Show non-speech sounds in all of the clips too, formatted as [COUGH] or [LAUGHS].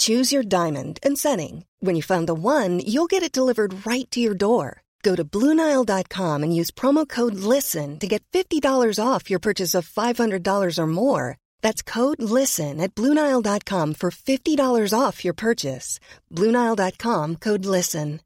Choose your diamond and setting. When you find the one, you'll get it delivered right to your door. Go to Bluenile.com and use promo code LISTEN to get $50 off your purchase of $500 or more. That's code LISTEN at Bluenile.com for $50 off your purchase. Bluenile.com code LISTEN.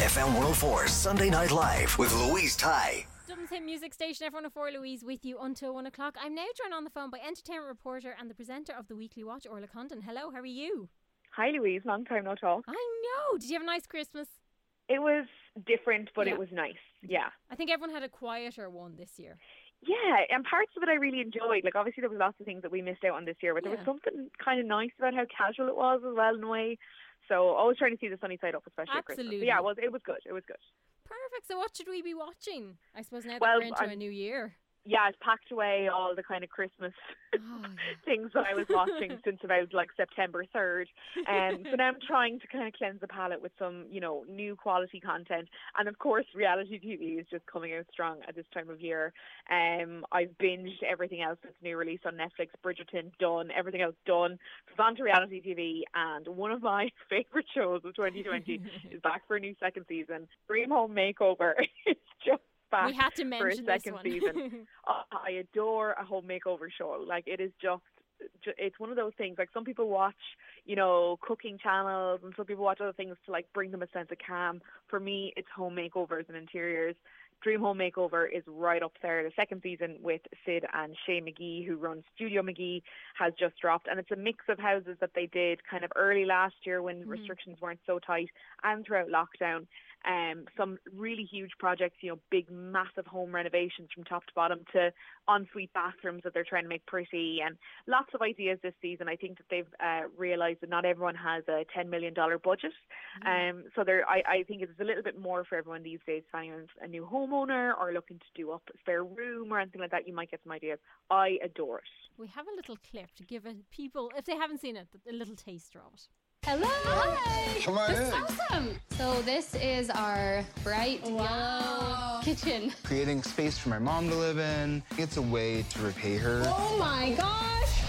FM 104 Sunday Night Live with Louise Ty. Dublin's hit music station, everyone of oh four Louise with you until one o'clock. I'm now joined on the phone by entertainment reporter and the presenter of the Weekly Watch, Orla Condon. Hello, how are you? Hi, Louise. Long time no talk. I know. Did you have a nice Christmas? It was different, but Yeah. it was nice. Yeah. I think everyone had a quieter one this year. Yeah, and parts of it I really enjoyed. Like, obviously, there was lots of things that we missed out on this year, but there Yeah. was something kind of nice about how casual it was as well, in a way. So, always trying to see the sunny side up, especially. Absolutely. Yeah, it was, it was good. It was good. Perfect. So, what should we be watching? I suppose now that Well, we're into I'm- a new year. Yeah, I've packed away all the kind of Christmas Oh, [LAUGHS] yeah. things that I was watching [LAUGHS] since about like September 3rd. Um, so now I'm trying to kind of cleanse the palate with some, you know, new quality content. And of course, reality TV is just coming out strong at this time of year. Um, I've binged everything else that's new release on Netflix. Bridgerton done, everything else done. So it's on to reality TV, and one of my [LAUGHS] favorite shows of 2020 is back for a new second season. Dream Home Makeover is just back we had to for a mention this second one. season. [LAUGHS] Oh, I adore a home makeover show. Like it is just, it's one of those things. Like some people watch, you know, cooking channels, and some people watch other things to like bring them a sense of calm. For me, it's home makeovers and interiors. Dream Home Makeover is right up there. The second season with Syd and Shea McGee, who runs Studio McGee, has just dropped, and it's a mix of houses that they did kind of early last year when Mhm. restrictions weren't so tight, and throughout lockdown um, some really huge projects, you know, big, massive home renovations from top to bottom to ensuite bathrooms that they're trying to make pretty, and lots of ideas this season. I think that they've uh, realised that not everyone has a $10 million budget. Um, so there, I, I think it's a little bit more for everyone these days. If anyone's a new homeowner or looking to do up a spare room or anything like that, you might get some ideas. I adore it. we have a little clip to give people, if they haven't seen it, a little taster of it. Hello. Hi. Come on this in. is awesome. So this is our bright yellow kitchen. Creating space for my mom to live in. It's a way to repay her. Oh my gosh.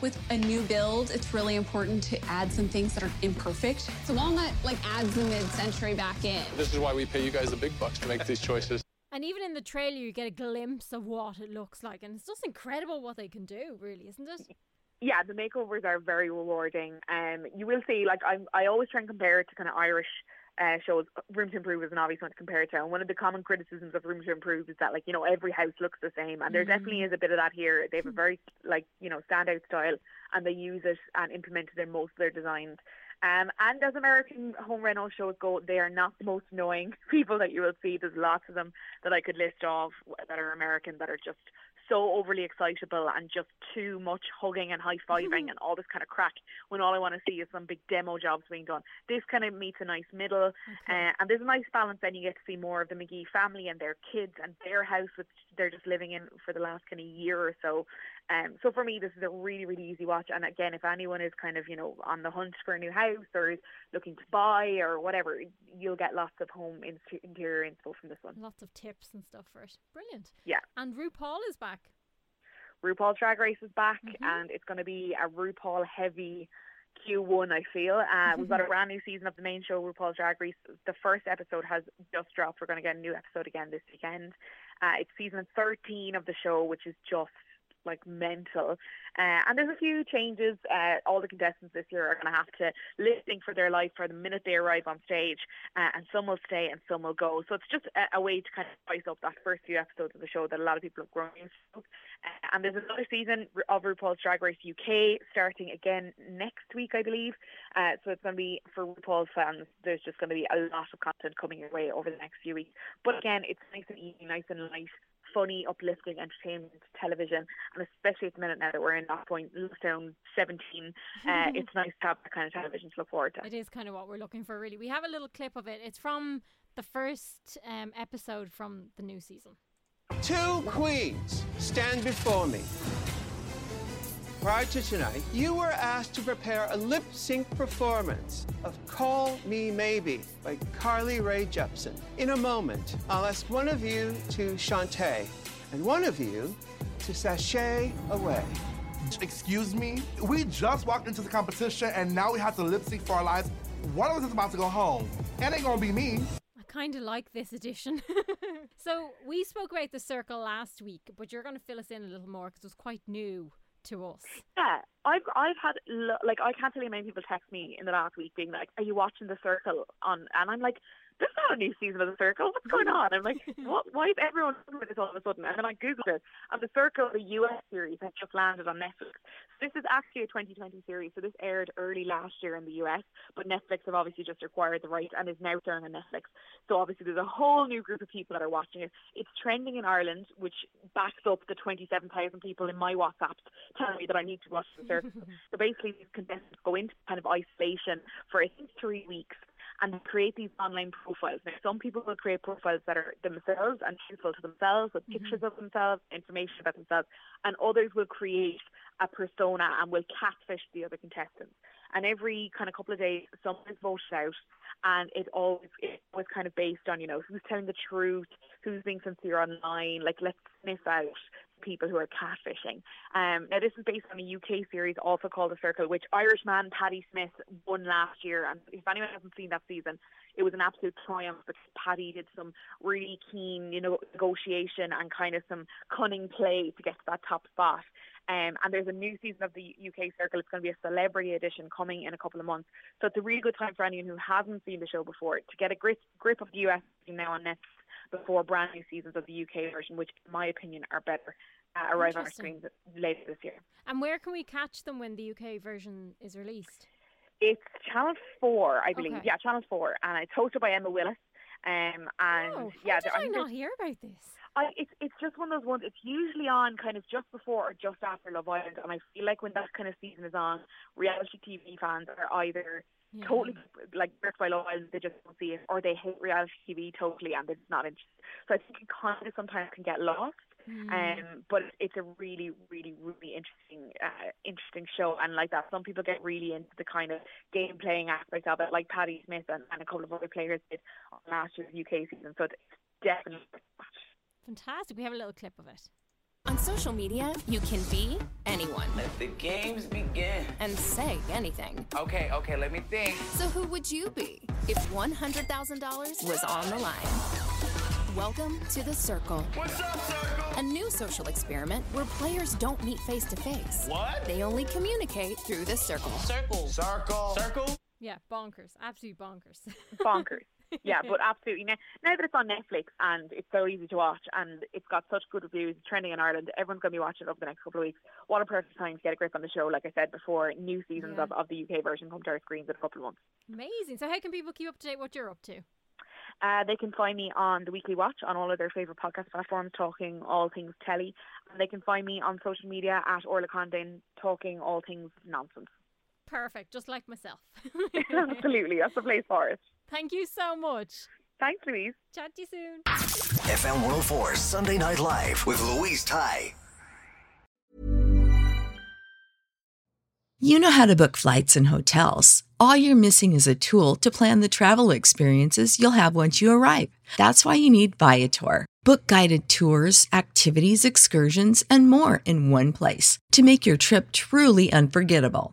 With a new build, it's really important to add some things that are imperfect. So Walnut like adds the mid-century back in. This is why we pay you guys the big bucks to make these choices. And even in the trailer, you get a glimpse of what it looks like, and it's just incredible what they can do, really, isn't it? Yeah, the makeovers are very rewarding. Um, you will see, like I, I always try and compare it to kind of Irish uh, shows. Room to Improve is an obvious one to compare it to. And one of the common criticisms of Room to Improve is that, like, you know, every house looks the same, and there definitely is a bit of that here. They have a very, like, you know, standout style, and they use it and implement it in most of their designs. Um, and as American home rental shows go, they are not the most annoying [LAUGHS] people that you will see. There's lots of them that I could list off that are American that are just so overly excitable and just too much hugging and high fiving and all this kind of crack when all I want to see is some big demo jobs being done. This kind of meets a nice middle, uh, and there's a nice balance. Then you get to see more of the McGee family and their kids and their house, which they're just living in for the last kind of year or so. Um, so for me, this is a really, really easy watch. And again, if anyone is kind of, you know, on the hunt for a new house or is looking to buy or whatever, you'll get lots of home interior info from this one. Lots of tips and stuff for it. Brilliant. Yeah. And RuPaul is back. RuPaul's Drag Race is back, and it's going to be a RuPaul heavy Q1. I feel uh, we've got a brand new season of the main show, RuPaul's Drag Race. The first episode has just dropped. We're going to get a new episode again this weekend. Uh, it's season 13 of the show, which is just like mental. Uh, and there's a few changes. Uh, all the contestants this year are going to have to sync for their life for the minute they arrive on stage, uh, and some will stay and some will go. So it's just a, a, way to kind of spice up that first few episodes of the show that a lot of people have grown. Uh, and there's another season of RuPaul's Drag Race UK starting again next week, I believe. Uh, so it's going to be for RuPaul's fans. There's just going to be a lot of content coming your way over the next few weeks. But again, it's nice and easy, nice and light funny, uplifting entertainment television, and especially at the minute now that we're in that point, lockdown 17, uh, [LAUGHS] it's nice to have that kind of television to look forward to. It is kind of what we're looking for, really. We have a little clip of it. It's from the first um, episode from the new season. Two queens stand before me. Prior to tonight, you were asked to prepare a lip sync performance of Call Me Maybe by Carly Rae Jepsen. In a moment, I'll ask one of you to shantay and one of you to sashay away. Excuse me? We just walked into the competition and now we have to lip sync for our lives. One of us is about to go home. And ain't gonna be me. I kind of like this edition. [LAUGHS] so, we spoke about the circle last week, but you're going to fill us in a little more because it was quite new to us. Yeah, I've I've had like I can't tell you how many people text me in the last week being like, "Are you watching The Circle?" on and I'm like, there's not a new season of The Circle. What's going on? I'm like, [LAUGHS] what? Why is everyone talking about this all of a sudden? And then I googled it, and The Circle, the US series, has just landed on Netflix. This is actually a 2020 series, so this aired early last year in the US, but Netflix have obviously just acquired the rights and is now airing on Netflix. So obviously there's a whole new group of people that are watching it. It's trending in Ireland, which backs up the 27,000 people in my WhatsApp telling me that I need to watch The Circle. so basically, these contestants go into kind of isolation for I think three weeks and create these online profiles. Now, some people will create profiles that are themselves and truthful to themselves with mm-hmm. pictures of themselves, information about themselves, and others will create a persona and will catfish the other contestants. And every kind of couple of days, someone is voted out, and it always it's always kind of based on you know who's telling the truth, who's being sincere online. Like let's sniff out people who are catfishing. Um, now, this is based on a UK series also called The Circle, which Irishman Paddy Smith won last year. And if anyone hasn't seen that season, it was an absolute triumph because Paddy did some really keen, you know, negotiation and kind of some cunning play to get to that top spot. Um, and there's a new season of the UK Circle. It's going to be a celebrity edition coming in a couple of months. So it's a really good time for anyone who hasn't seen the show before to get a grip, grip of the US now on Netflix before brand new seasons of the UK version, which, in my opinion, are better, uh, arrive on our screens later this year. And where can we catch them when the UK version is released? It's Channel 4, I believe. Okay. Yeah, Channel 4. And it's hosted by Emma Willis. Um, and oh, yeah, did I, I not hear about this? I, it's it's just one of those ones. It's usually on kind of just before or just after Love Island, and I feel like when that kind of season is on, reality TV fans are either yeah. totally like birth by Love Island, they just don't see it, or they hate reality TV totally and they're just not interested. So I think it kind of sometimes can get lost. Mm. Um, but it's a really, really, really interesting, uh, interesting show, and like that, some people get really into the kind of game playing aspect of it, like Paddy Smith and, and a couple of other players did last year's UK season. So it's definitely fantastic. We have a little clip of it. On social media, you can be anyone. Let the games begin. And say anything. Okay, okay, let me think. So who would you be if $100,000 was on the line? Welcome to The Circle. What's up, Circle? A new social experiment where players don't meet face to face. What? They only communicate through the circle. Circle. Circle. Circle. Yeah, bonkers. Absolute bonkers. [LAUGHS] bonkers. Yeah, but absolutely. Now, now that it's on Netflix and it's so easy to watch and it's got such good reviews, trending in Ireland, everyone's going to be watching it over the next couple of weeks. What a perfect time to get a grip on the show, like I said before, new seasons yeah. of, of the UK version come to our screens in a couple of months. Amazing. So, how can people keep up to date what you're up to? Uh, they can find me on the Weekly Watch on all of their favourite podcast platforms, talking all things telly. And they can find me on social media at Orla Condon, talking all things nonsense. Perfect, just like myself. [LAUGHS] Absolutely, that's the place for it. Thank you so much. Thanks, Louise. Chat to you soon. FM 104 Sunday Night Live with Louise Ty. You know how to book flights and hotels. All you're missing is a tool to plan the travel experiences you'll have once you arrive. That's why you need Viator. Book guided tours, activities, excursions, and more in one place to make your trip truly unforgettable.